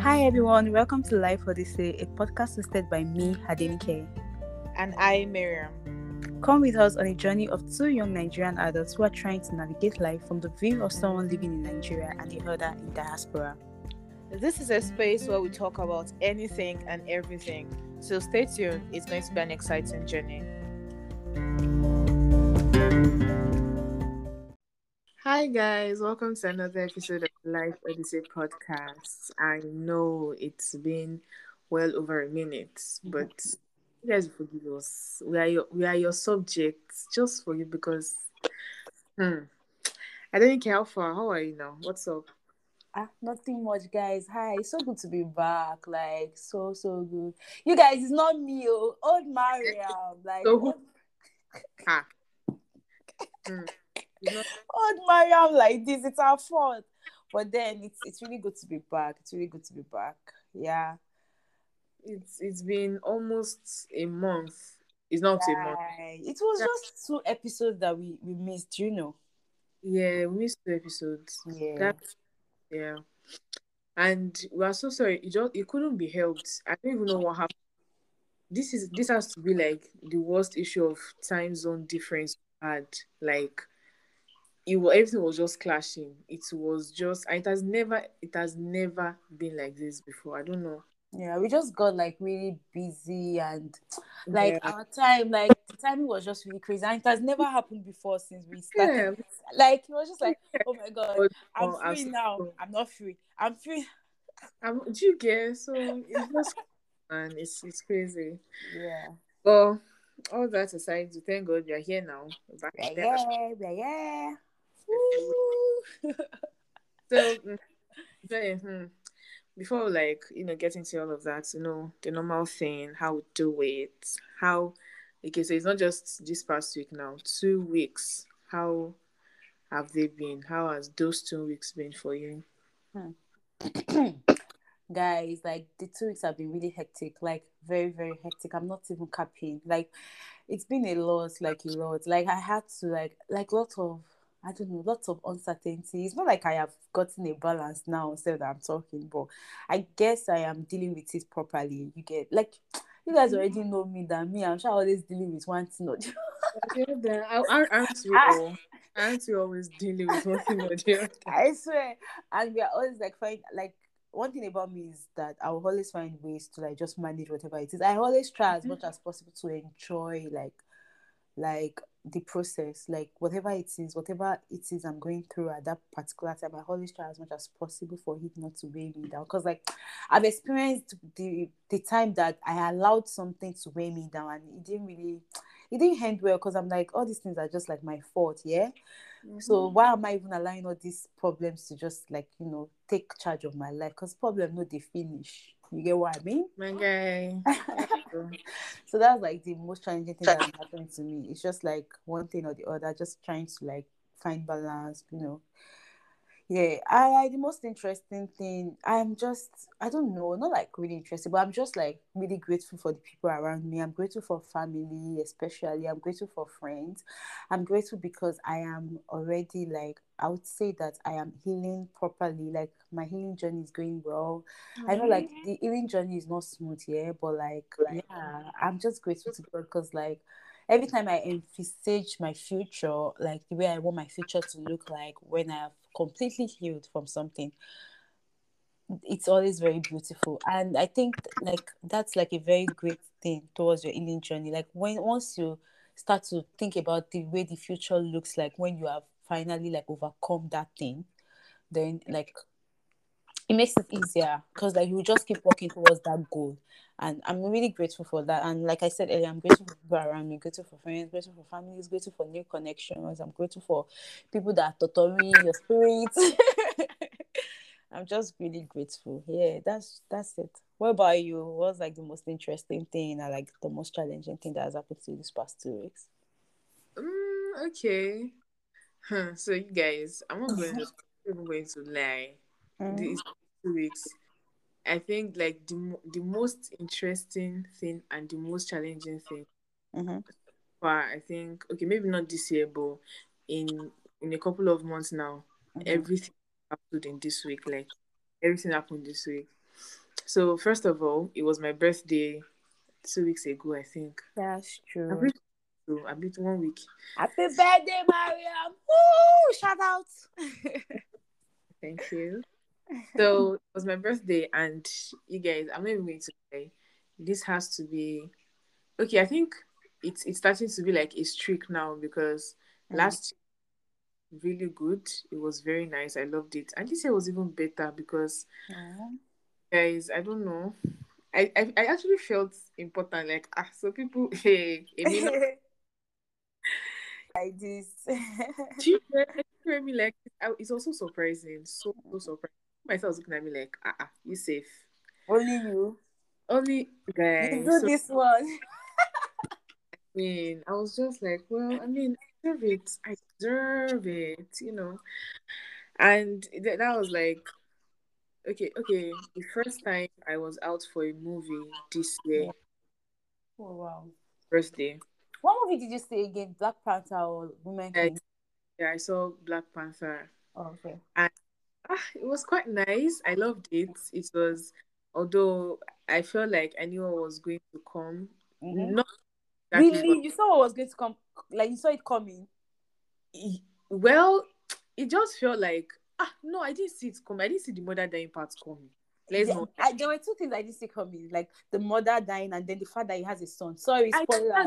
Hi everyone, welcome to Life Odyssey, a podcast hosted by me, Adenike. And I, Miriam. Come with us on a journey of two young Nigerian adults who are trying to navigate life from the view of someone living in Nigeria and the other in diaspora. This is a space where we talk about anything and everything. So stay tuned, it's going to be an exciting journey. Hi guys, welcome to another episode of Life Odyssey podcast. I know it's been well over a minute, but you guys forgive us. We are your we are your subjects just for you because hmm, I don't care how far. How are you now? What's up? Ah, nothing much, guys. Hi, it's so good to be back. Like, so so good. You guys, it's not me, oh, old Mariam. Like, So who- Ah. Hmm. You know, old Mariam, like this. It's our fault. But then it's it's really good to be back. It's really good to be back. Yeah. it's it's been almost a month. It's not a month. It was Yeah. just two episodes that we we missed. You know. Yeah, we missed two episodes. Yeah. That yeah. And we are so sorry. It just it couldn't be helped. I don't even know what happened. This is this has to be like the worst issue of time zone difference we had. Like it was everything was just clashing. It was just it has never it has never been like this before. I don't know. Yeah, we just got like really busy and like Yeah. our time, like the timing was just really crazy. And it has never happened before since we started. Yeah. Like it was just like, oh my god, I'm oh, free absolutely. now. I'm not free. I'm free. Um, do you get so it's just and it's it's crazy. Yeah. Well, all that aside, thank God we are here now. Back Yeah, yeah, yeah. So, mm, then, hmm, before like you know getting to all of that, you know the normal thing, how we do it, how okay. So it's not just this past week now. Two weeks. How have they been? How has those two weeks been for you? Guys, like the two weeks have been really hectic, like very, very hectic. I'm not even capping. Like it's been a lot, like a lot. Like I had to like like lot of I don't know, lots of uncertainty. It's not like I have gotten a balance now instead that I'm talking, but I guess I am dealing with it properly. You get like you guys mm. already know me that me. I'm sure always dealing with one thing or the then, aren't aren't we ah. all? Aren't we always dealing with one thing or the other? I swear. And we are always like find like one thing about me is that I will always find ways to like just manage whatever it is. I always try as mm-hmm. much as possible to enjoy like like the process, like whatever it is, whatever it is I'm going through at that particular time. I always try as much as possible for it not to weigh me down. Because like I've experienced the the time that I allowed something to weigh me down and it didn't really it didn't end well because I'm like all these things are just like my fault, yeah. So mm-hmm. why am I even allowing all these problems to just like you know take charge of my life? Because problem no they finish. You get what I mean? Okay. guy. so that's like the most challenging thing that's happening to me. It's just like one thing or the other, just trying to like find balance, you know. Yeah, I the most interesting thing. I'm just I don't know, not like really interested, but I'm just like really grateful for the people around me. I'm grateful for family, especially. I'm grateful for friends. I'm grateful because I am already like I would say that I am healing properly. Like my healing journey is going well. I know like the healing journey is not smooth, yeah, but like, yeah, I'm just grateful to God because like every time I envisage my future, like the way I want my future to look like when I've completely healed from something, it's always very beautiful. And I think like that's like a very great thing towards your healing journey. Like when once you start to think about the way the future looks like when you have finally like overcome that thing, then like it makes it easier because like you just keep working towards that goal. And i'm really grateful for that. And like i said earlier i'm grateful for people around me grateful for friends grateful for families grateful for new connections. I'm grateful for people that are tutoring your spirit i'm just really grateful. Yeah that's that's it. What about you? What's like the most interesting thing and like the most challenging thing that has happened to you this past two weeks? Mm, okay. So you guys, I'm not going to I'm not going to lie. These two weeks, I think like the the most interesting thing and the most challenging thing mm-hmm. far, I think okay, maybe not this year, but in in a couple of months now, Mhm. everything happened in this week. Like everything happened this week. So first of all, it was my birthday two weeks ago, I think. That's I true. so. I believe one week. Happy birthday, Mariam! Woo! Shout out. Thank you. So it was my birthday, and you guys, I'm not even going to say this has to be okay. I think it's it's starting to be like a streak now because Mm. last year really good. It was very nice. I loved it, and this year was even better because Aw. guys, I don't know. I, I, I actually felt important, like ah, so people, hey, like this. do you get- do you get me like it's also surprising, so so surprising. Myself was looking at me like, ah, ah you safe. Only you. Only guys. You do So, this one. I mean, I was just like, well, I mean, I deserve it. I deserve it, you know. And th- that was like, okay, okay. The first time I was out for a movie this year, Oh wow. First day. What movie did you see again? Black Panther or Woman King? yeah, I saw Black Panther. Oh, okay. Ah, it was quite nice. I loved it. It was, although I felt like I knew what was going to come. Mhm. Not exactly, Really? You saw what was going to come? Like you saw it coming? well, it just felt like ah no, I didn't see it coming. I didn't see the mother dying part coming. Let's Yeah, not. I, there were two things I didn't see coming, like the mother dying and then the fact that he has a son. Sorry, I-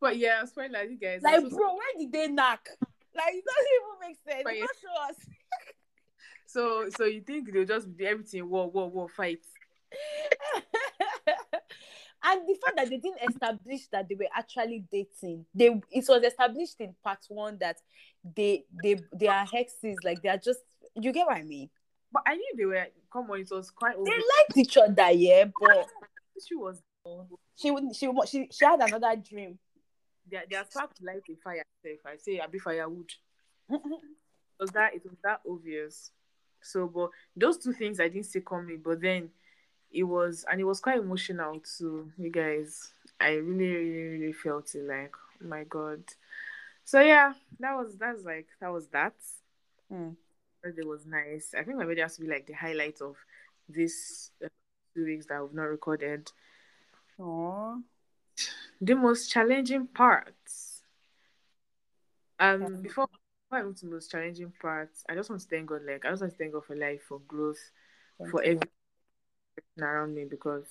But yeah, spoiler, you guys. Like, bro, where did they knock? Like, it doesn't even make sense. But yeah. don't show us. So so you think they'll just be everything war war war fight? and the fact that they didn't establish that they were actually dating, they it was established in part one that they they they are hexes, like they are just you get what I mean. But I knew they were. Come on, it was quite They liked each other, yeah, but She was she she she she had another dream. They are spark like a fire. If I say I be firewood. It was that it was that obvious. So, but those two things I didn't see coming. But then it was, and it was quite emotional too. You guys, I really, really, really felt it. Like, oh my god. So yeah, that was that's like that was that. Mm. Birthday was nice. I think my video has to be like the highlight of this uh, two weeks that we've not recorded. Aww. The most challenging parts. Um, before I to the most challenging parts, I just want to thank God. Like, I just want to thank God for life, for growth, Thank for everything around me. Because,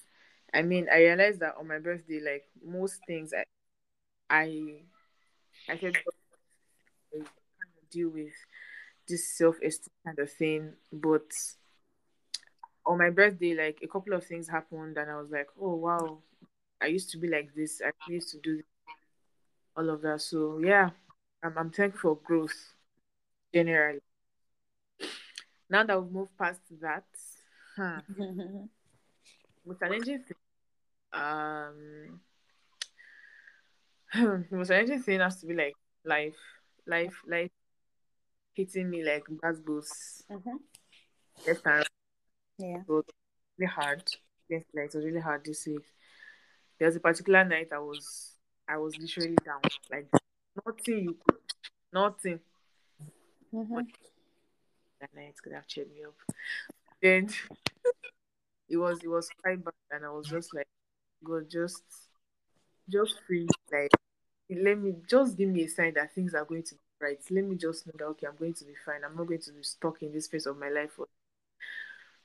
I mean, I realized that on my birthday, like most things, I, I, I said, I kind of deal with this self-esteem kind of thing, but on my birthday, like a couple of things happened, and I was like, oh wow, I used to be like this. I used to do all of that. So yeah, I'm, I'm thankful for growth generally. Now that we've moved past that, huh, the challenging thing, um, most challenging thing has to be like life, life, life hitting me like left and right. Yeah. Was really hard. Yes, like it was really hard this week. There was a particular night I was I was literally down. Like nothing you could nothing That night could have cheered me up. Then it was it was quite bad and I was just like God just just free like let me just give me a sign that things are going to be right. Let me just know that okay, I'm going to be fine. I'm not going to be stuck in this phase of my life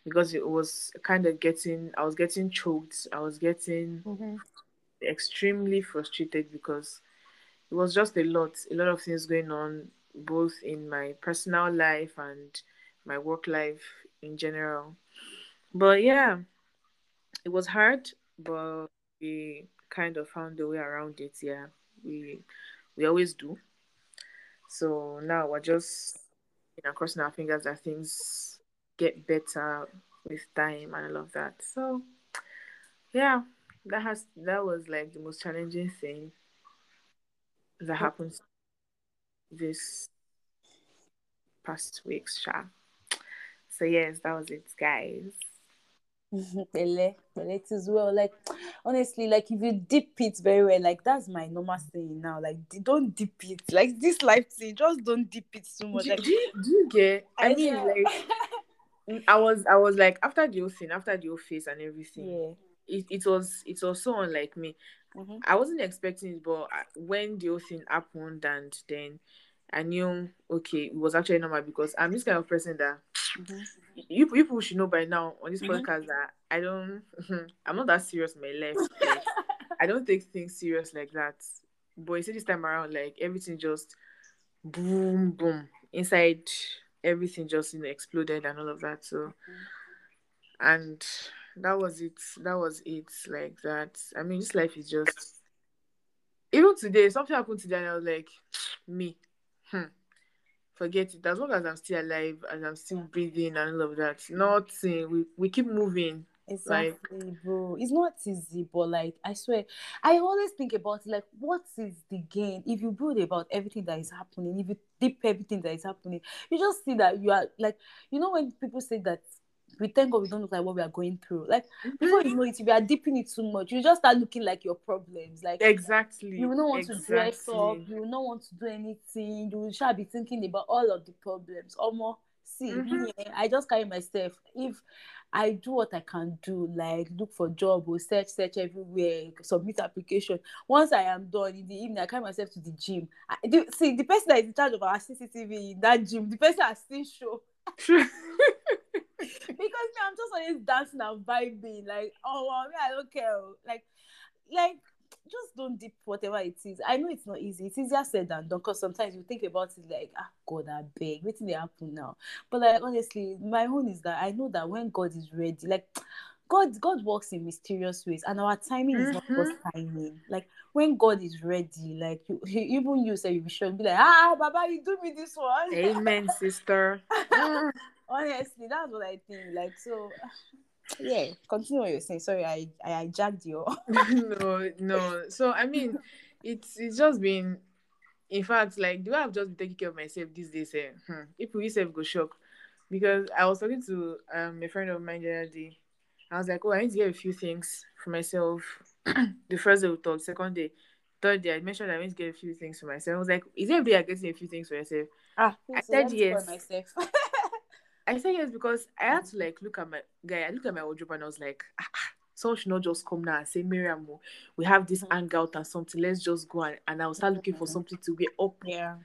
because it was kind of getting I was getting choked. I was getting Mhm. extremely frustrated because it was just a lot, a lot of things going on, both in my personal life and my work life in general. But yeah, it was hard, but we kind of found a way around it. Yeah, we we always do. So now we're just you know crossing our fingers that things get better with time and all of that. So yeah, that has that was like the most challenging thing that happened this past weeks, Sha. So yes, that was it, guys. Pele, Pele as well. Like honestly, like if you dip it very well, like that's my normal saying now. Like don't dip it. Like this life thing, just don't dip it too much. Do, Like do, you, do you get? I mean, swear. like I was I was like after the whole thing, after the whole face and everything. Yeah. It, it was it was so unlike me. Mhm. I wasn't expecting it, but when the whole thing happened, and then I knew okay, it was actually normal because I'm this kind of person that Mhm. you people should know by now on this Mhm. podcast that I don't I'm not that serious in my life. Like, I don't take things serious like that. But you see this time around, like everything just boom boom inside everything just you know exploded and all of that. So and that was it. That was it like that. I mean this life is just even today, something happened today and I was like, me. Hmm. Forget it. As long as I'm still alive and I'm still breathing and all of that, nothing. We we keep moving. Exactly, bro. It's not easy, but like I swear, I always think about like what is the gain if you brood about everything that is happening, if you deep everything that is happening, you just see that you are like you know when people say that we thank God we don't look like what we are going through. Like before you know it, if you are deeping it too much, you just start looking like your problems. Like Exactly. you will not want to dress up, you will not want to do anything, you will shall be thinking about all of the problems. Almost see, Mhm. me, eh, I just carry myself. If I do what I can do, like look for job or search, search everywhere, submit application. Once I am done in the evening, I carry myself to the gym. I, the, see, the person that is in charge of our CCTV in that gym, the person has still show because me, I'm just always dancing and vibing. Like, oh, well, me, I don't care. oh. Like, like, just don't dip whatever it is. I know it's not easy. It's easier said than done. Because sometimes you think about it like, ah, God, I beg, waiting they happen now. But like, honestly, my own is that I know that when God is ready, like. God, God works in mysterious ways, and our timing is not just timing. Like when God is ready, like you, even you say you should be like, ah, Baba, you do me this one. Amen, sister. Honestly, that's what I think. Like, so yeah, continue what you're saying. Sorry, I I hijacked you. no, no. So I mean, it's it's just been, in fact, like the way I've just been taking care of myself these days. Eh, hmm, people yourself go shock because I was talking to um a friend of mine the other day. I was like, oh, I need to get a few things for myself. the first day we talked, second day, third day, I mentioned I need to get a few things for myself. I was like, is it every day I getting a few things for yourself? ah, I said let me spoil yes. Myself. I said yes because I had to like look at my guy. I looked at my wardrobe and I was like, ah, ah, someone should not just come now and say, Miriam, oh, we have this Mhm. hangout and something. Let's just go and, and I'll start looking for Mhm. something to wear up. yeah.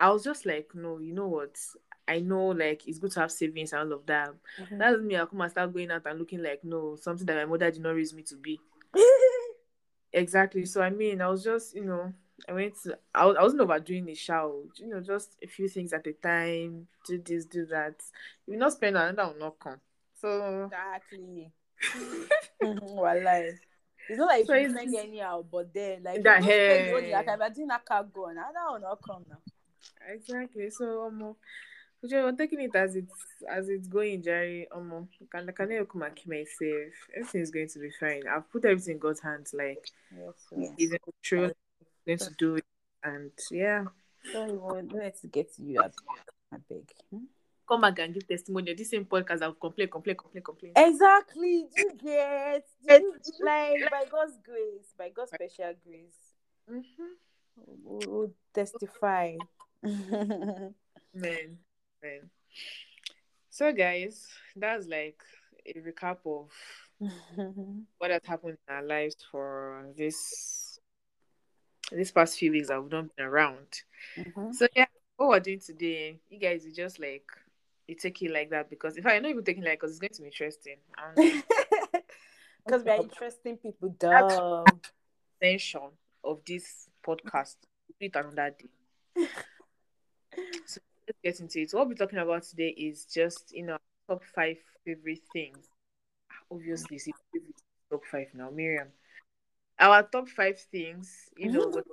I was just like, no, you know what? I know like it's good to have savings and all of that. Mhm. That doesn't mean I'll come and start going out and looking like no, something that my mother did not raise me to be. Exactly. So I mean, I was just, you know, I went to, I, was, I wasn't overdoing the show, you know, just a few things at a time, do this, do that. If you not spend another will not come. So exactly. Wallahi. It's not like So you spend anyhow, but then like That you don't spend hair. like if I didn't have car go, now that will not come now. exactly. So um we're taking it as it's as it's going, Jerry. Um can can I come and keep myself? Everything is going to be fine. I've put everything in God's hands, like Yes, he's in control, going to do it. And yeah. Don't even let it get to you. I I beg. Hmm? Come back and give testimony. This same podcast I'll complain, complain, complain, complain. Exactly. Do you get? Do you, like by God's grace, by God's special grace, Mm-hmm. we'll, we'll testify. Man, man. So, guys, that's like a recap of what has happened in our lives for this this past few weeks we've not been around. Mhm. So, yeah, what we're doing today, you guys, is just like you take it like that because if I know even taking like because it's going to be interesting. Because we are interesting people, duh. extension of this podcast, do it another day. So let's get into it. What we're talking about today is just you know top five favorite things. Obviously, see top five now, Miriam. Our top five things, you know, Mhm. what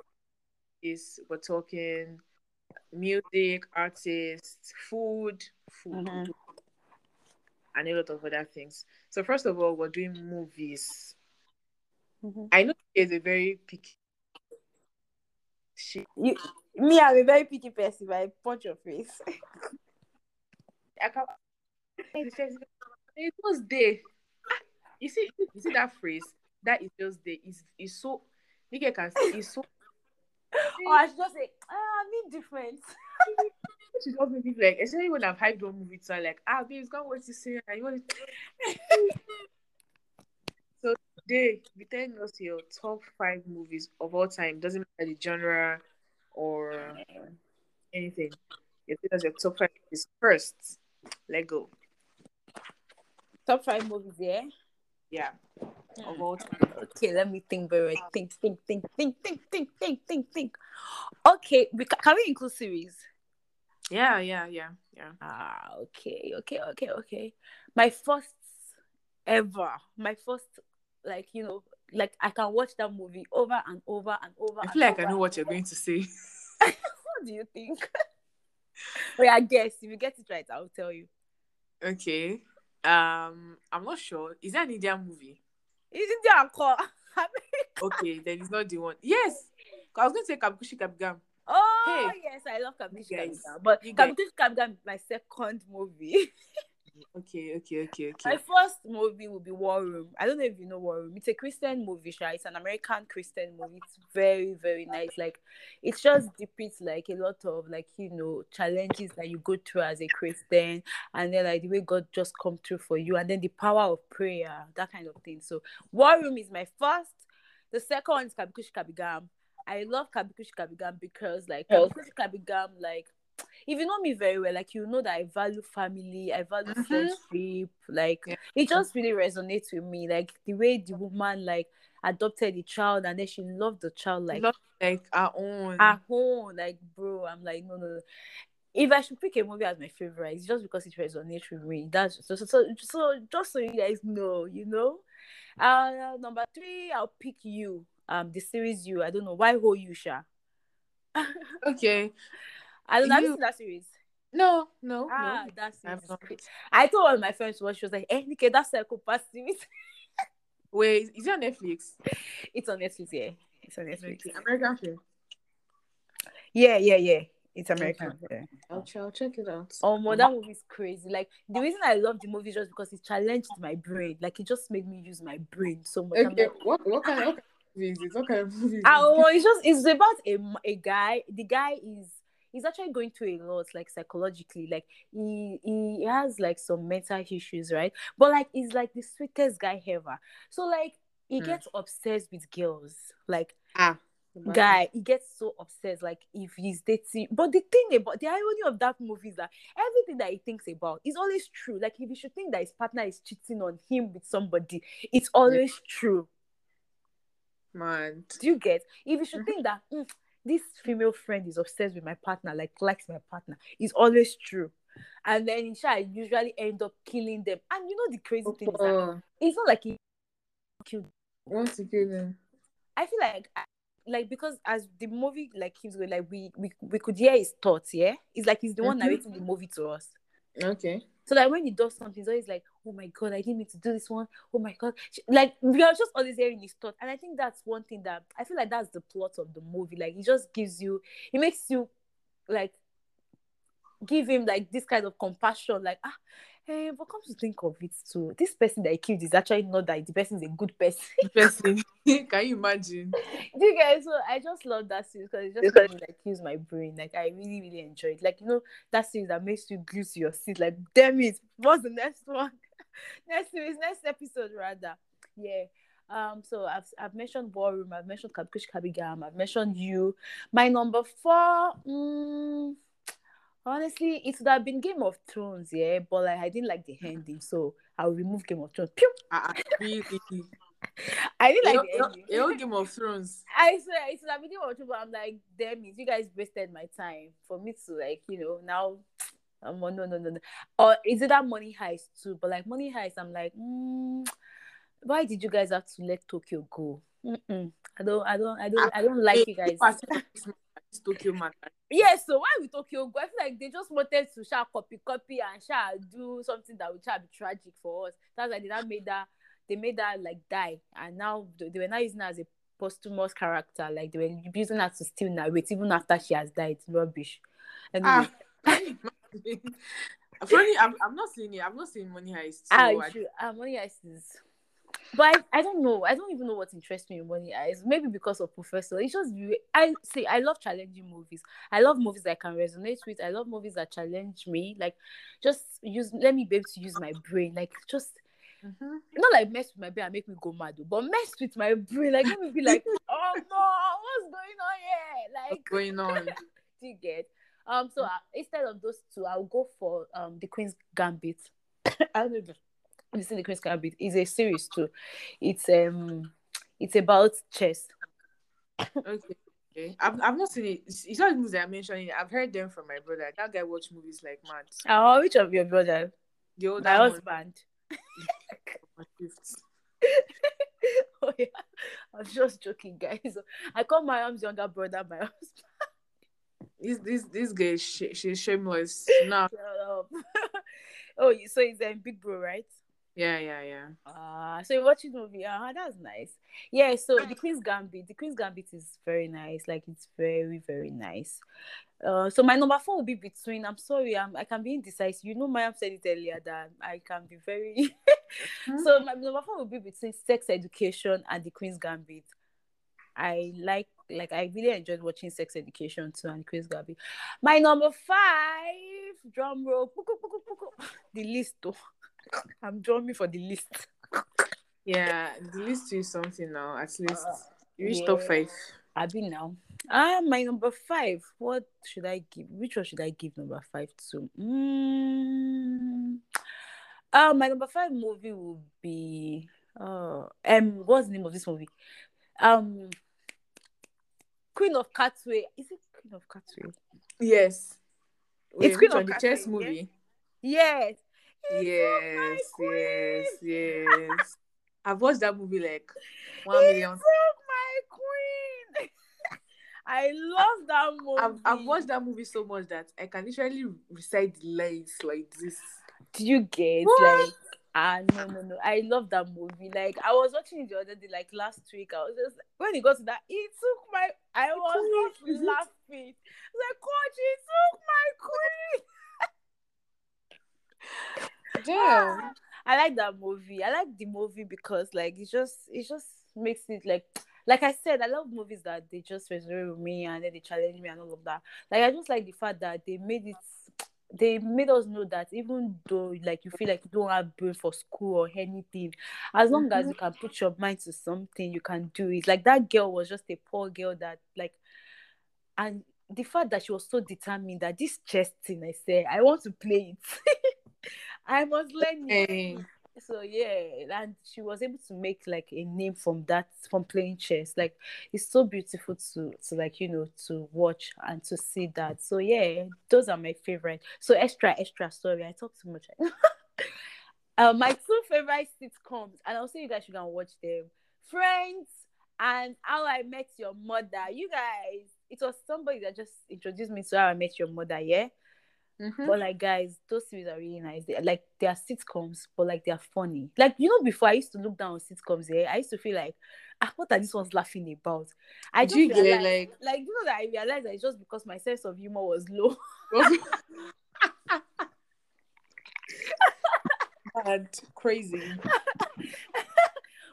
is we're talking music, artists, food, food, Mhm. and a lot of other things. So first of all, we're doing movies. Mhm. I know it's a very picky. Shit. You, me, I'm a very picky person. but I punch your face. I can't. It was there. You see, you see that phrase. That is just the It's, it's so. Nigga can see. It's so. or I should just say, ah, I'm indifferent. she just make me like, especially when I've hyped one movie to her, like, ah, babes, go watch this series. You want so today, be telling us your top five movies of all time. Doesn't matter the genre or anything. You tell us your top five movies first. Let go. Top five movies, yeah. Yeah. Of all time. Okay, let me think very. Think, think, think, think, think, think, think, think, think. Okay, we can we include series? Yeah, yeah, yeah, yeah. Ah, okay, okay, okay, okay. My first ever, my first, like you know, like I can watch that movie over and over and over. I feel like I know what you're going to say. what do you think? Wait, I guess if you get it right, I'll tell you. Okay. Um, I'm not sure. Is that an Indian movie? Isn't there a? Okay, then it's not the one. Yes. I was going to say Kabhi Khushi Kabhie Gham. Oh Hey. yes, I love Kabhi Khushi Kabhie Gham, but. Kabhi Khushi Kabhie Gham is my second movie. Okay, okay, okay, okay. My first movie will be War Room. I don't know if you know War Room. It's a Christian movie, Sha. It's an American Christian movie. It's very, very nice. Like it just depicts like a lot of like, you know, challenges that you go through as a Christian and then like the way God just come through for you and then the power of prayer, that kind of thing. So War Room is my first. The second one is Kabhi Khushi Kabhie Gham. I love Kabhi Khushi Kabhie Gham because like Kabhi Khushi Kabhie Gham, like if you know me very well, like you know that I value family, I value Mhm. friendship, like Yeah. it just really resonates with me. Like the way the woman like adopted the child and then she loved the child like like our own. at own. Like, bro, I'm like, no, no, no. If I should pick a movie as my favorite, it's just because it resonates with me. That's so so so, so just so you guys know, you know. Uh number three, I'll pick you. Um, the series you. I don't know why hold you, Sha. okay. I don't. Have you You- seen that series? No, no, Ah, no. that series. I've is not. cra- I told one of my friends watch. She was like, "Eh, Nike, that's psychopath series." Wait, is it on Netflix? it's on Netflix. Yeah, it's on Netflix. American film. Yeah, yeah, yeah. It's American. Yeah. I'll, ch- I'll check it out. Oh, my, that movie is crazy. Like the reason I love the movie is just because it challenged my brain. Like it just made me use my brain so much. Okay, like, what what kind, of movie is it? What kind of movie oh, it's just it's about a a guy. The guy is he's actually going through a lot, like psychologically. Like he he has like some mental issues, right? But like he's like the sweetest guy ever. So like he Hmm. gets obsessed with girls. Like Ah, guy he gets so obsessed like if he's dating but the thing about the irony of that movie is that everything that he thinks about is always true like if you should think that his partner is cheating on him with somebody it's always true Man. do you get if you should Mhm. think that "Mm, this female friend is obsessed with my partner like likes my partner it's always true and then in I usually end up killing them and you know the crazy thing is that Oh, it's not like he killed want to kill them. I feel like like because as the movie like keeps going, like we we, we could hear his thoughts, yeah. It's like he's the one Mhm. narrating the movie to us. Okay. So that when he does something, he's always like, "Oh my god, I didn't mean to do this one. Oh my god!" Like we are just always hearing his thoughts, and I think that's one thing that I feel like that's the plot of the movie. Like it just gives you, it makes you like give him like this kind of compassion, like ah. Hey, but come to think of it too, this person that he killed is actually not that the person is a good person. The person. Can you imagine? You guys? So I just love that series because it just made me like use my brain. Like I really, really enjoy it. Like you know that series that makes you glue to your seat. Like damn it, what's the next one? next series, next episode rather. Yeah. Um. So I've I've mentioned War Room, I've mentioned Kabhi Khushi Kabhie Gham. I've mentioned you. My number four. Mm, honestly, it would have been Game of Thrones. Yeah, but like I didn't like the ending, so I'll remove Game of Thrones. Pew! Ah, ah? I didn't like the ending. whole Game of Thrones. I swear it's a video of but I'm like, damn it, you guys wasted my time for me to like, you know, now I'm on no no no no. Or is it that money heist too? But like money heist, I'm like, mm, why did you guys have to let Tokyo go? Mm-mm. I don't, I don't, I don't, I don't like you guys. Tokyo man. Yeah, so why we Tokyo go? I feel like they just wanted to share copy, copy, and share do something that would shall be tragic for us. That's why they now made that they made that like die, and now they, were not using her as a posthumous character. Like they were using her to still narrate even after she has died. Rubbish. Anyway, Ah, funny. I'm, I'm not seeing it. I'm not seeing Money Heist. So ah, I, you should, ah, money heist is but I, I don't know. I don't even know what interests me in Money Heist. Maybe because of Professor. It's just I see. I love challenging movies. I love movies that I can resonate with. I love movies that challenge me. Like, just use. Let me be able to use my brain. Like, just mm-hmm. not like mess with my brain and make me go mad, but mess with my brain. Like, let me be like, oh no, what's going on here? Like, what's going on? do you get? Um. So uh, instead of those two, I'll go for um the Queen's Gambit. I don't know this is the Queen's Gambit is a series too. It's um it's about chess. okay. Okay. I've, I've not seen it. It's, not movies that I'm mentioning. I've heard them from my brother. That guy watch movies like mad. Oh, which of your brother? The older my one. husband. oh yeah, I'm just joking, guys. I call my mom's younger brother my husband. This this this she, she's shameless. No. oh, so he's a big bro, right? Yeah, yeah, yeah. Ah, uh, so you watch the movie. Ah, uh, that's nice. Yeah, so the Queen's Gambit, the Queen's Gambit is very nice. Like it's very, very nice. Uh, so my number four will be between. I'm sorry, I'm, I can be indecisive. You know, Mayam said it earlier that I can be very. So my number four will be between Sex Education and the Queen's Gambit. I like, like, I really enjoyed watching Sex Education too and Queen's Gambit. My number five, drum roll, the list though. I'm drumming for the list. Yeah, the list is something now. At least uh, you reached yeah. top five. I've been now. Ah, my number five. What should I give? Which one should I give number five to? Mm. Uh, my number five movie will be uh um what's the name of this movie? Um Queen of Katwe. Is it Queen of Katwe? Yes. Wait, it's Queen of the chess movie. Yes yes, yes, yes. I've watched that movie like one he million. My queen. I love that movie. I've, I've watched that movie so much that I can literally recite the lines like this. Do you get what? like? Ah no no no! I love that movie. Like I was watching it the other day, like last week. I was just when he got to that, he took my. I was not laughing. Like, Coach, he took my queen. Damn. I like that movie. I like the movie because like it just it just makes it like like I said, I love movies that they just resonate with me and then they challenge me and all of that. Like I just like the fact that they made it they made us know that even though like you feel like you don't have brain for school or anything, as long mm-hmm. as you can put your mind to something, you can do it. Like that girl was just a poor girl that like and the fact that she was so determined that this chess thing I said, I want to play it. I must learn okay. So yeah, and she was able to make like a name from that from playing chess. Like it's so beautiful to to like you know to watch and to see that. So yeah, those are my favorite. So extra extra story. I talk too much. uh, my two favorite sitcoms, and I'll say you guys should go and watch them. Friends and How I Met Your Mother. You guys, it was somebody that just introduced me to How I Met Your Mother. Yeah, Mm-hmm. But like guys, those series are really nice. They like they are sitcoms, but like they are funny. Like you know, before I used to look down on sitcoms, yeah, I used to feel like, ah, what are these ones laughing about? I just realized, get, like like you know that I realized that it's just because my sense of humor was low. Bad, crazy.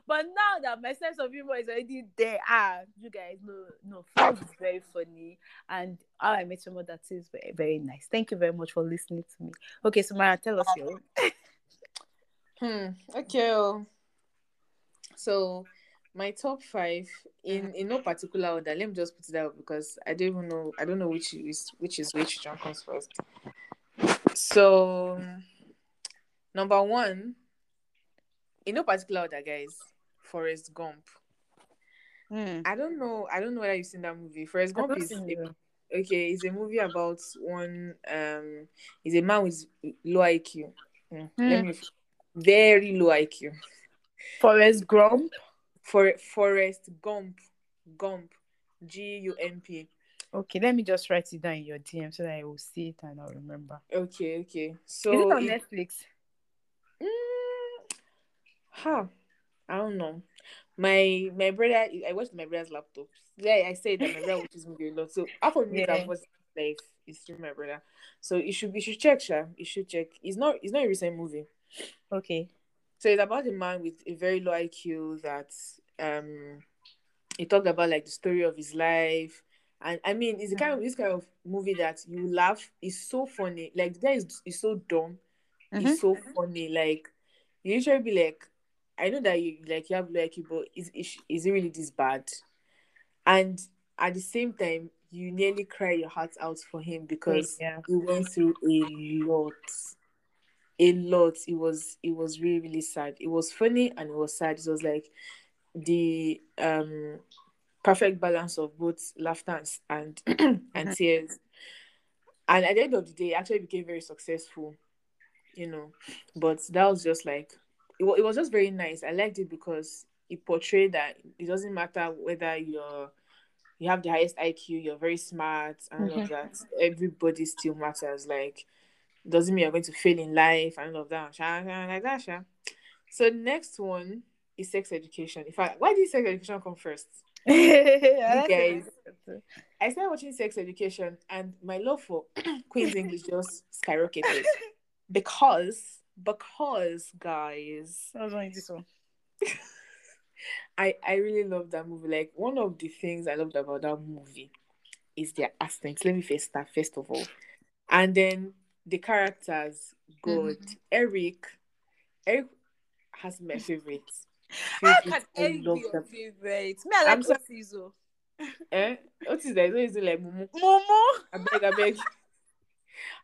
But now that my sense of humor is already there, ah, you guys know, no, Friends is very funny, and how I met mother too is very, very nice. Thank you very much for listening to me. Okay, so Mara, tell us your. hmm. Okay. Oh. So, my top five in in no particular order. Let me just put it out because I don't even know. I don't know which is which is which. John comes first. So, number one, in no particular order, guys. Forrest Gump. Mm. I don't know. I don't know whether you've seen that movie. Forrest Gump is a, okay. It's a movie about one. Um, is a man with low IQ. Mm. Mm. Me very low IQ. Forrest Gump. For Forrest Gump. Gump. G U M P. Okay, let me just write it down in your DM so that I will see it and I'll remember. Okay, okay. So is it on it, Netflix? Mm, huh. I don't know. My my brother, I watched my brother's laptop. Yeah, I said that my brother watches movie a lot. So half of me that was life is through my brother. So you should be should check, Sha. You should check. It's not it's not a recent movie. Okay. So it's about a man with a very low IQ that um he talked about like the story of his life. And I mean, it's the kind of this kind of movie that you laugh. It's so funny. Like the guy is, is so dumb. Mhm. It's so funny. Like you usually be like, I know that you like you have low IQ, but is is is it really this bad? And at the same time, you nearly cry your heart out for him because yeah. he went through a lot. A lot. It was it was really really sad. It was funny and it was sad. It was like the um perfect balance of both laughter and and, and tears. And at the end of the day actually became very successful you know. But that was just like it, it was just very nice. I liked it because it portrayed that it doesn't matter whether you're you have the highest iq you're very smart and all of mm-hmm. that everybody still matters. Like doesn't mean you're going to fail in life and all of that. Sha, sha, like that sha. so next one is sex education. In fact why did sex education come first? Yeah, guys. I started watching Sex Education, and my love for Queen's English just skyrocketed. Because because guys, I was on this one. I I really love that movie. Like one of the things I loved about that movie is their accents. Let me first start first of all, and then the characters. God, Eric, Eric has my favorite. How can Eric be your favorite? Me, I I'm like sorry. Osizo. Eh? What is that? What is it like? Mumu? Momo. I beg, I beg.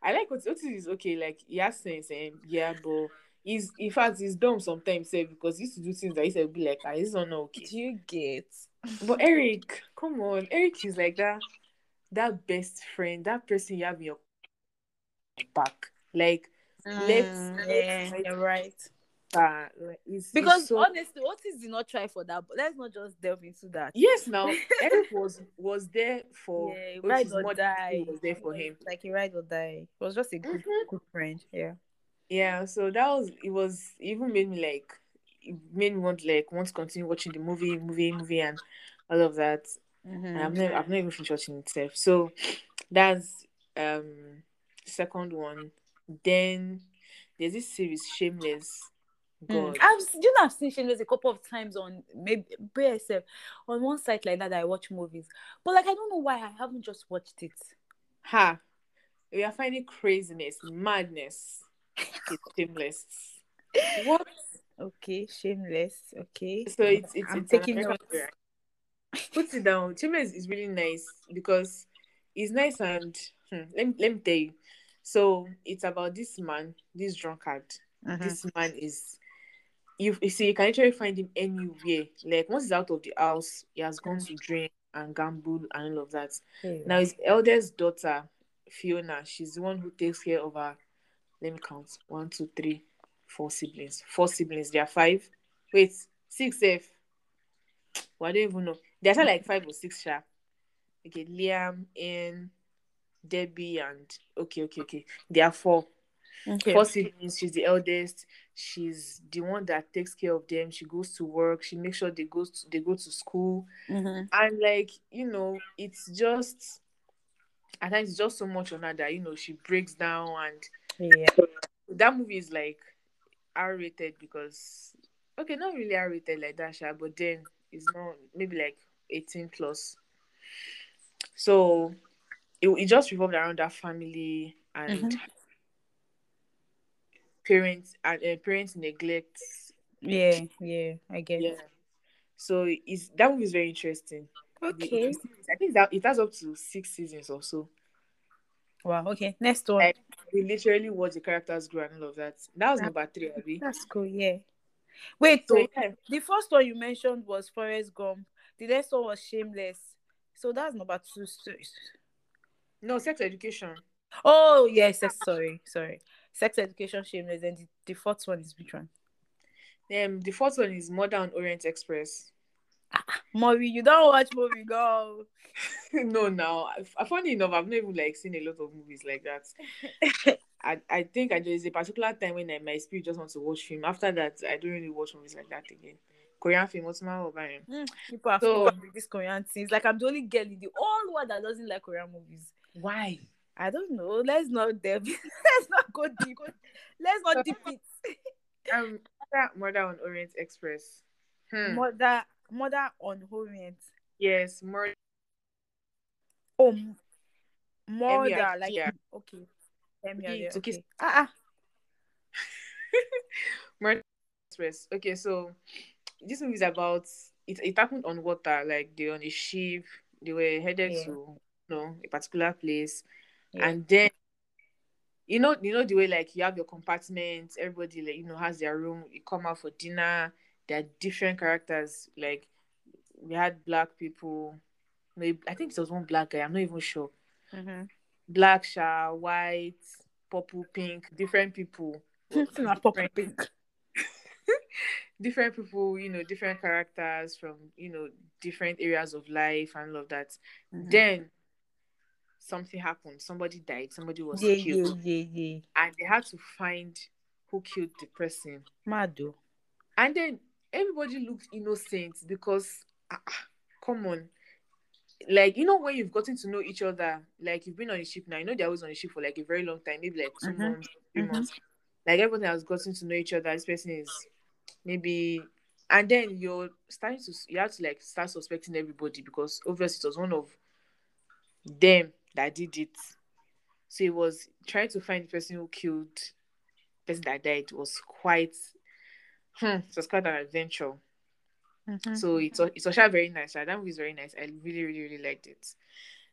I like what Otis is okay, like he has sense, and yeah, but he's in fact he's dumb sometimes, eh, because he used to do things that he said be like, ah, this is not okay. Do you get? But Eric, come on, Eric is like that, that best friend, that person you have in your back, like let's Mm, let's yeah, fight you're right. Back. It's, Because it's so, honestly, Otis did not try for that, but let's not just delve into that. yes, now Eric was was there for Yeah, Otis ride or more than die. he was there for him. Like a ride or die. It was just a good, Mhm. good friend. Yeah. Yeah, so that was it was it even made me like it made me want like want to continue watching the movie, movie, movie and all of that. And I've never I've not even finished watching it itself. So that's um second one. Then there's this series, Shameless. God. Mm. I've you know I've seen Shameless a couple of times on maybe BSF on one site like that, that I watch movies, but like I don't know why I haven't just watched it. Ha. We are finding craziness, madness. It's shameless. What? Okay, Shameless. Okay, So it's it's, I'm it's taking notes. Put it down. Shameless is really nice because it's nice and hmm, let me let me tell you. So it's about this man, this drunkard. Mhm. This man is you, you see you can actually find him anywhere. Like once he's out of the house, he has gone to mm. drink and gamble and all of that. Now his eldest daughter, Fiona, she's the one who takes care of her. Let me count. One, two, three, four siblings. Four siblings. There are five. Wait, six F. Well, I don't even know. There's like five or six, sha. Okay, Liam, and Debbie, and okay, okay, okay. There are four. Okay. Four siblings. She's the eldest. She's the one that takes care of them. She goes to work. She makes sure they goes to, they go to school. Mhm. And like you know, it's just at times it's just so much on her that you know she breaks down and Yeah. that movie is like R rated because okay, not really R rated like that, sha, but then it's not maybe like 18 plus. So it, it just revolved around that family and Mhm. Parents and uh, parents neglect. Yeah. Yeah. I get. Yeah. So it's that movie is very interesting. Okay. I think that it has up to six seasons or so. Wow. Okay. Next one. Like, we literally watch the characters grow and all of that. That was number three, Abby. That's cool. Yeah. Wait. So So yeah, the first one you mentioned was Forrest Gump. The next one was Shameless. So that's number two. So- no sex education. Oh yes. yes, Sorry. Sorry. Sex education, shameless. And the, the fourth one is which one? Um, the fourth one is Mother on Orient Express. Movie. You don't watch movie, go. no, now, I- funny enough, I've not even like seen a lot of movies like that. I, I think I there's a particular time when I, my spirit just wants to watch film. After that, I don't really watch movies like that again. Korean film, what's my? Mm, people are So- this Korean things. Like I'm the only girl in the whole world that doesn't like Korean movies. Why? I don't know. Let's not delve. Let's not go deep. Let's not deep it. Um, mother Murder on Orient Express. Hmm. Mother, mother on Orient. yes, murder. Oh, m- murder, M-U-R-D-R. like okay. It's okay. okay. Ah, ah. Murder Express. Okay, so this movie is about it. It happened on water. Like they on a ship. They were headed Yeah. to you know a particular place, Yeah. and then you know you know the way like you have your compartments. Everybody like you know has their room. You come out for dinner. There are different characters. Like we had black people. Maybe I think it was one black guy. I'm not even sure. Mhm. Black, sha, white, purple, pink, different people. Not purple pink. different people, you know, different characters from, you know, different areas of life and all of that. Mhm. Then something happened. Somebody died. Somebody was Yeah, killed. yeah, yeah, yeah. And they had to find who killed the person. Mad though. And then everybody looked innocent because, ah, ah, come on. Like, you know, when you've gotten to know each other, like you've been on a ship now, you know, they're always on a ship for like a very long time, maybe like 2 Mhm. months, 3 Mhm. months. Like, everybody has gotten to know each other. This person is maybe, and then you're starting to, you have to like start suspecting everybody because obviously it was one of them that did it. So it was trying to find the person who killed the person that died It was quite, hmm, it was quite an adventure. Mhm. So it's it's also very nice. That movie is very nice. I really, really, really liked it.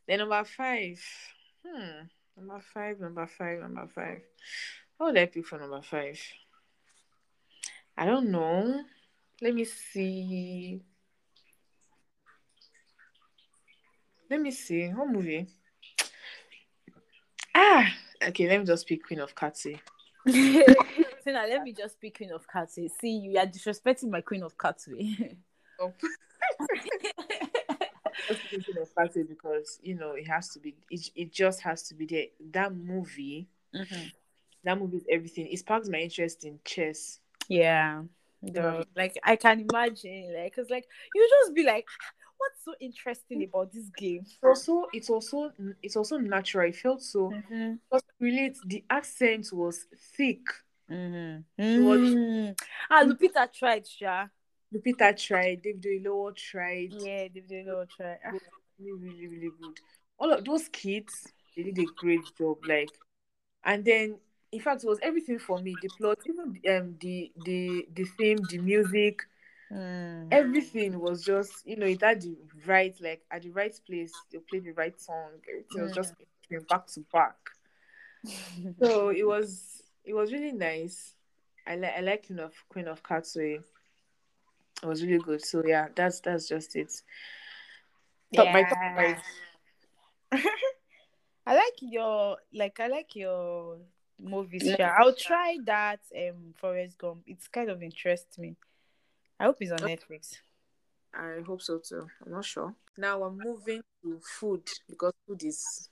Then number five. Hmm. Number five, number five, number five. What would I pick for number five? I don't know. Let me see. Let me see. What movie? Ah, okay. Let me just pick Queen of Katsi. now let me just pick Queen of Katwe. See, you are disrespecting my Queen of Katwe. Oh. Katsi because you know it has to be. It, it just has to be there. That movie. That movie is everything. It sparked my interest in chess. Yeah. The, like I can imagine, like, cause like you just be like, "Ah, what's so interesting about this game? Also it's also it's also natural. It felt so Mm-hmm. relate the accent was thick. Mm-hmm. was- Mm. Ah, Lupita tried, Sha. Lupita tried, David Oyelowo tried. Yeah, they did a try. Ah, Really, really, really good. All of those kids, they did a great job. Like, and then in fact, it was everything for me. The plot, even um, the the the theme, the music, mm. everything was just you know it had the right like at the right place. They played the right song. Everything was just back to back. So it was it was really nice. I like I like Queen of Queen of Katwe. It was really good. So yeah, that's that's just it. Top, My top five. I like your like I like your movies. Sha. I'll try that um Forrest Gump. It's kind of interests me. I hope it's on Netflix. I hope so too. I'm not sure. Now I'm moving to food because food is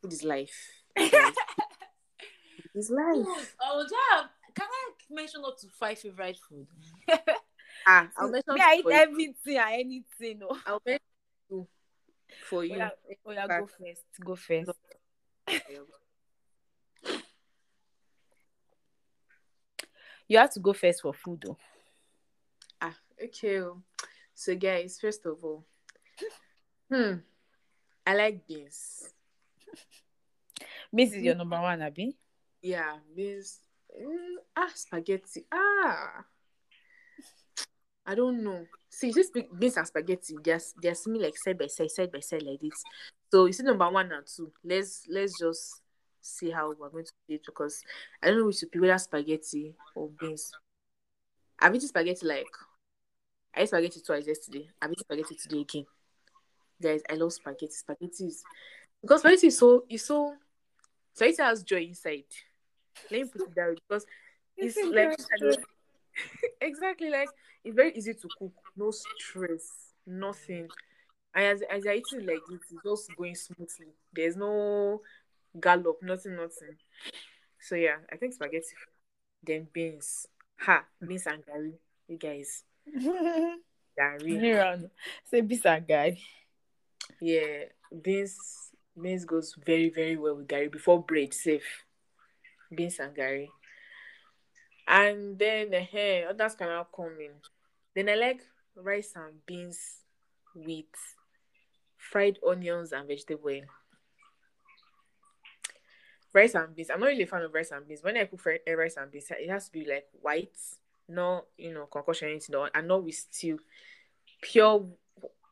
food is life. guys. It's life. Oh yeah. Can I mention up to five favorite food? Ah, I'll mention Me, I eat for you. everything and anything. No. I'll mention two for Oh you. yeah, oh, yeah, go first. Go first. You have to go first for food though. Okay. oh. So guys, first of all, hmm, I like beans. Miss is your number one, Abby. Yeah, beans. Mm, ah, spaghetti. Ah, I don't know. See, this beans and spaghetti, they're they're similar like side by side, side by side like this. So you see number one and two. Let's let's just see how we're going to do it because I don't know which to pick whether spaghetti or beans. I've eaten spaghetti like I ate spaghetti twice yesterday. I've eaten spaghetti today again. Guys, I love spaghetti. Spaghetti is because spaghetti is so is so spaghetti has joy inside. Let me put it that way because it's It's like exactly like it's very easy to cook, no stress, nothing. And as as I eat it like this, it's just going smoothly. There's no gallop, nothing, nothing. So yeah, I think spaghetti. Then beans. Ha, beans and gari. You guys. Miran, say bisa guy. Yeah. Beans beans goes very, very well with gari before bread safe. Beans and gari. And then uh, others can now come in. Then I like rice and beans with fried onions and vegetable oil. Rice and beans. I'm not really a fan of rice and beans. When I cook fried uh, rice and beans, it has to be like white, no, you know, concoction anything, no, and not with stew. Pure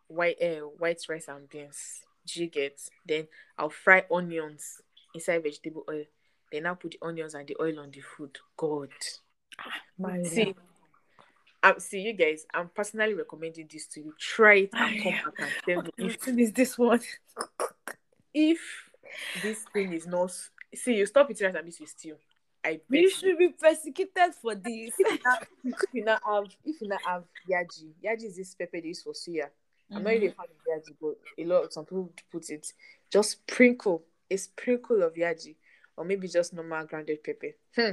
white, uh, white rice and beans. Do you get? Then I'll fry onions inside vegetable oil. Then I'll put the onions and the oil on the food. God. My See, um, see you guys. I'm personally recommending this to you. Try it and come back and tell me if, is this one? if this thing is not. See, you stop eating rice and beans with stew. I You should be persecuted for this. if you not have if you not have yaji, yaji is this pepper they use for suya. I'm not really a fan of yaji, but a lot of some people put it. Just sprinkle a sprinkle of yaji, or maybe just normal grounded pepper. Hmm.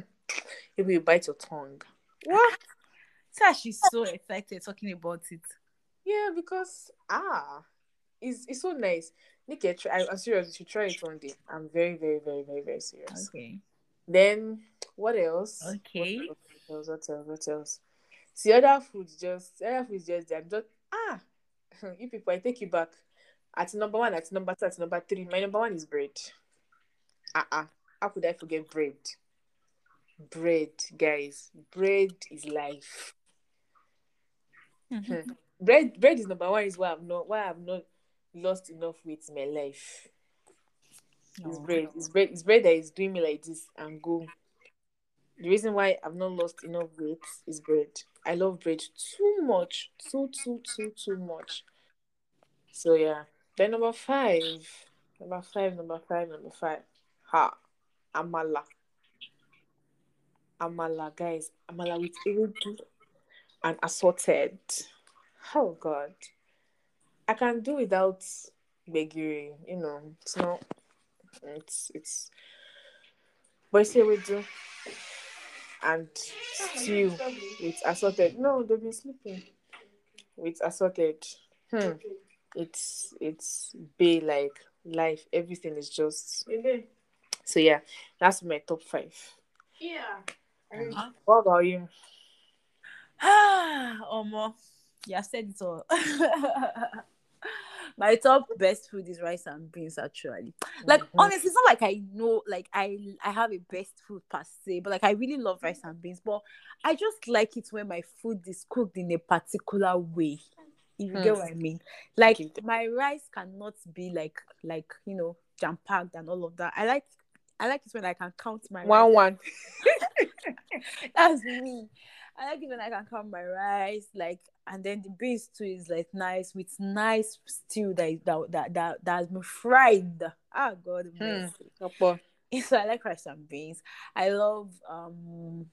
It will bite your tongue. What? So she's so excited talking about it. Yeah, because ah, it's it's so nice. Nikki, try. I'm serious. You should try it one day. I'm very, very, very, very, very serious. Okay. Then what else? Okay. What else? What else? What else? See, other food just other food just I'm just ah, you people. I take you back. At number one, at number two, at number three. My number one is bread. Ah uh-uh. How could I forget bread? Bread, guys. Bread is life. Mhm. Bread, bread is number one. Is why I've not why I've not lost enough weight in my life. It's bread. It's bread. It's bread that is doing me like this and go. The reason why I've not lost enough weight is bread. I love bread too much, too too too too much. So yeah. Then number five, number five, number five, number five. Ha, amala. Amala, guys. Amala with ewedu and assorted. Oh God, I can do without gbegiri. You know, it's not. It's it's. But say we do. And stew with assorted. No, they've been sleeping. With assorted. Hmm. It's it's be like life. Everything is just. So yeah, that's my top five. Yeah. Uh-huh. What about you? Ah, Omo, you have said it all. My top best food is rice and beans. Actually, like Mhm. honestly, it's not like I know, like I I have a best food per se, but like I really love rice and beans. But I just like it when my food is cooked in a particular way. If you get Hmm. what I mean, like my rice cannot be like like you know jam packed and all of that. I like I like it when I can count my rice. One one. That's me. I like it when I can count my rice, like, and then the beans too is like nice with nice stew that is, that, that that that has been fried. Ah, God, mercy. So I like rice and beans. I love um.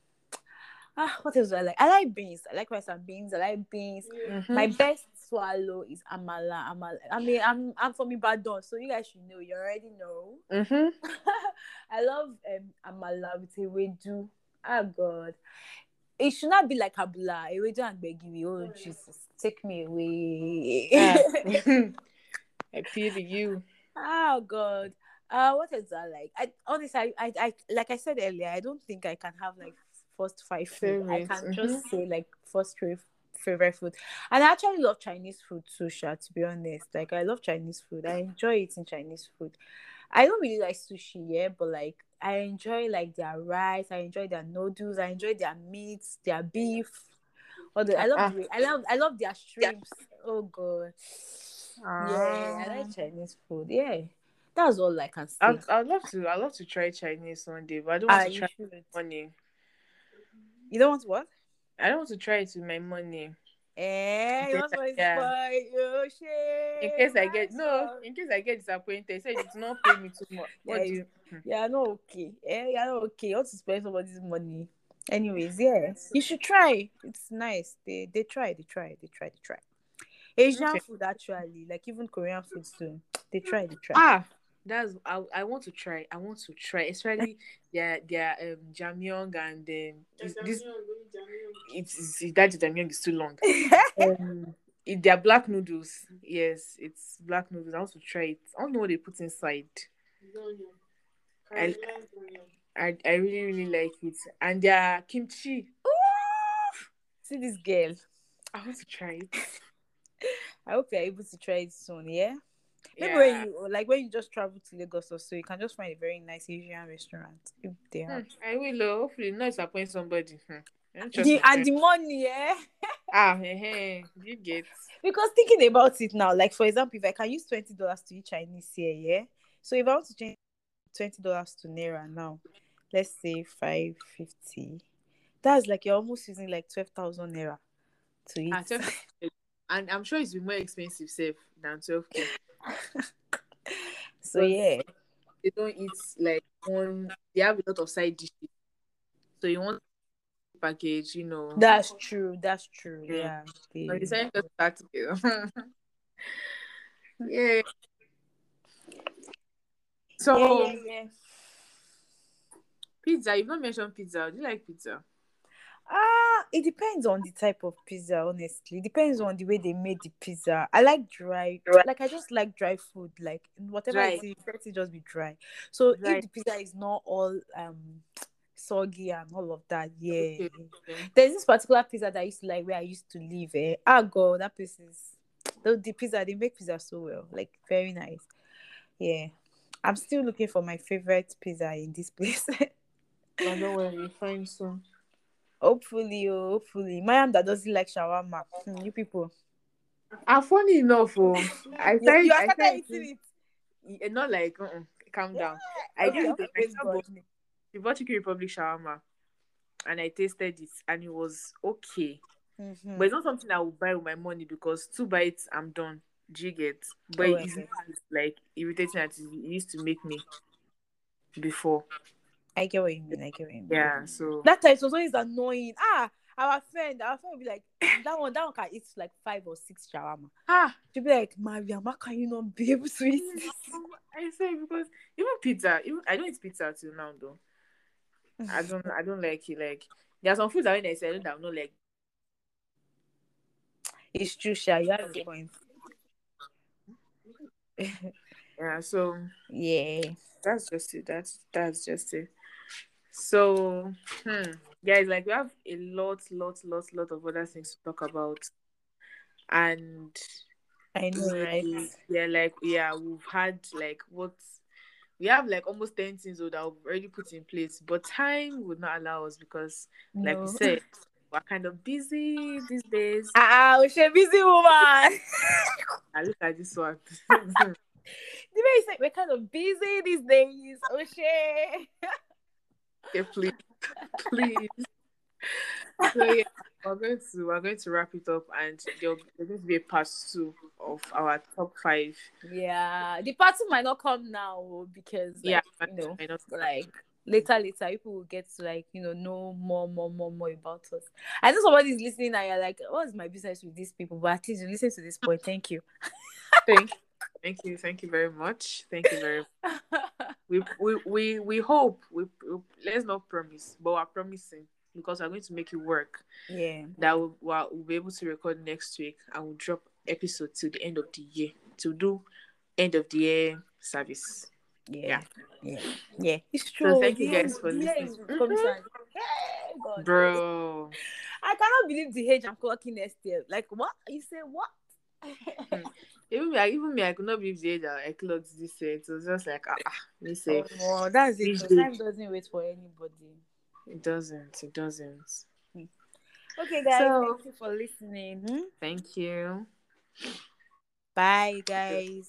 Ah, what else do I like? I like beans. I like rice and beans. I like beans. Mhm. My best swallow is amala. Amala. I mean, I'm I'm from Ibadan, so you guys should know. You already know. Mhm. I love um amala with ewedu. Oh God, it should not be like abula. Ewedu and gbegiri. Oh Jesus, take me away. Ah. I pity you. oh God. Uh, what is that like? I honestly, I, I, I, like I said earlier, I don't think I can have like first five food. I can just say like first three favorite food, and I actually love Chinese food too. Sha, to be honest, like I love Chinese food. I enjoy eating Chinese food. I don't really like sushi, yeah, but like I enjoy like their rice. I enjoy their noodles. I enjoy their meats, their beef. All the, I love, Ah. I love, I love their shrimps. Oh God. Yeah, I Ah. like Chinese food. Yeah, that's all I can say. I'd, I'd love to. I'd love to try Chinese one day, but I don't Ah, want to try should. with money. You don't want what? I don't want to try it with my money. Eh, you want yeah. spoil? Oh shit! In case I get no, in case I get disappointed, say it's not pay me too much. What Yeah, do you? Yeah, no okay. Eh, yeah, no okay. You want to spend somebody's money? Anyways, yeah, you should try. It's nice. They they try. They try. They try. They try. Asian Okay. food actually, like even Korean food too. They try. They try. Ah, that's I, I want to try. I want to try, especially their their um jamyong and um, this, this it's, it's that jamyong is too long. um, it, they're black noodles. Yes, it's black noodles. I want to try it. I don't know what they put inside. I- I I really really like it, and their kimchi. See this girl. I want to try it. I hope you're able to try it soon. Yeah. Maybe when you like when you just travel to Lagos or so, you can just find a very nice Asian restaurant if they Hmm, have. I will. oh, Hopefully, not disappoint somebody. Hmm. I don't trust The, and the money, yeah. Ah, hey, hey, you get. Because thinking about it now, like for example, if I can use twenty dollars to eat Chinese here, yeah. So if I want to change twenty dollars to naira now, let's say five fifty, that's like you're almost using like twelve thousand naira to eat. Ah, 12 and I'm sure it's been more expensive, safe than twelve k. so yeah, They don't eat like one. They have a lot of side dishes, so you want package, you know. that's true. That's true. Yeah. Yeah. decided to start together. yeah. So yeah, yeah, yeah. pizza, you've not mentioned pizza. Do you like pizza? Ah, it depends on the type of pizza, honestly. It depends on the way they made the pizza. I like dry, like I just like dry food. Like whatever Dry. it is, let it just be dry. So Dry. if the pizza is not all um soggy and all of that, yeah. Okay. Okay. There's this particular pizza that I used to like where I used to live. Eh? Ah, God, that place is the, the pizza. They make pizza so well, like very nice. Yeah, I'm still looking for my favorite pizza in this place. I don't worry, you find some. Hopefully, oh, hopefully, my that doesn't like shawarma. Hmm, you people, Ah, funny enough, oh, I you, you I started eating it. Eh, Not like, uh-uh, calm down. I Okay, did it okay, to praise myself, God. but we bought Chicken Republic shawarma, and I tasted it, and it was okay. Mhm. But it's not something I will buy with my money because two bites, I'm done. Do you get? But Oh, it's okay. like irritating as it used to make me before. I get what you mean. I get what you mean. Yeah, so That time it was always annoying. Ah, our friend, our friend would be like, that one, that one can eat like five or six shawarma. ah, She'd be like, Mariam, how can you not be able to eat this? I say because even pizza, even I don't eat pizza till now though. I don't, I don't like it. Like there are some foods that when I I don't, I'm not like It's true, Sha. You have a point. yeah. So yeah. that's just it. That's that's just it. So, hmm, guys, like we have a lot, lot, lot, lot of other things to talk about, and I know, right? yeah, like yeah, we've had like what we have like almost ten things that we've already put in place, but time would not allow us because, like we said, we're kind of busy these days. Ah, we're a busy woman. I look at this one. the way you say we're kind of busy these days. Oh okay, please, please. So yeah, we're going to we're going to wrap it up, and there'll, there's going to be a part two of our top five. Yeah, the party might not come now oh, because like, Yeah, you know, like later, later, people will get to like you know know more, more, more, more about us. I know somebody's listening and you're like, "What is my business with these people?" But at least you listen to this point. Thank you. Thank, thank you, thank you very much. Thank you very. We we we we hope we, we let's not promise, but we're promising because we're going to make it work. yeah, That we'll, we'll we'll be able to record next week and we'll drop episode till the end of the year to do end of the year service. yeah, yeah, yeah. It's true. So thank you guys for listening. is coming soon. Hey, God. Bro, I cannot believe the age I'm clocking next year. Like what? You say what? Even me, I- even me, I could not believe the age I clocked this year. It was just like, ah, ah, me say, oh, that's it. Time doesn't wait for anybody. it doesn't, it doesn't. Okay, guys. So- thank you for listening. Hmm? Thank you. Bye, guys.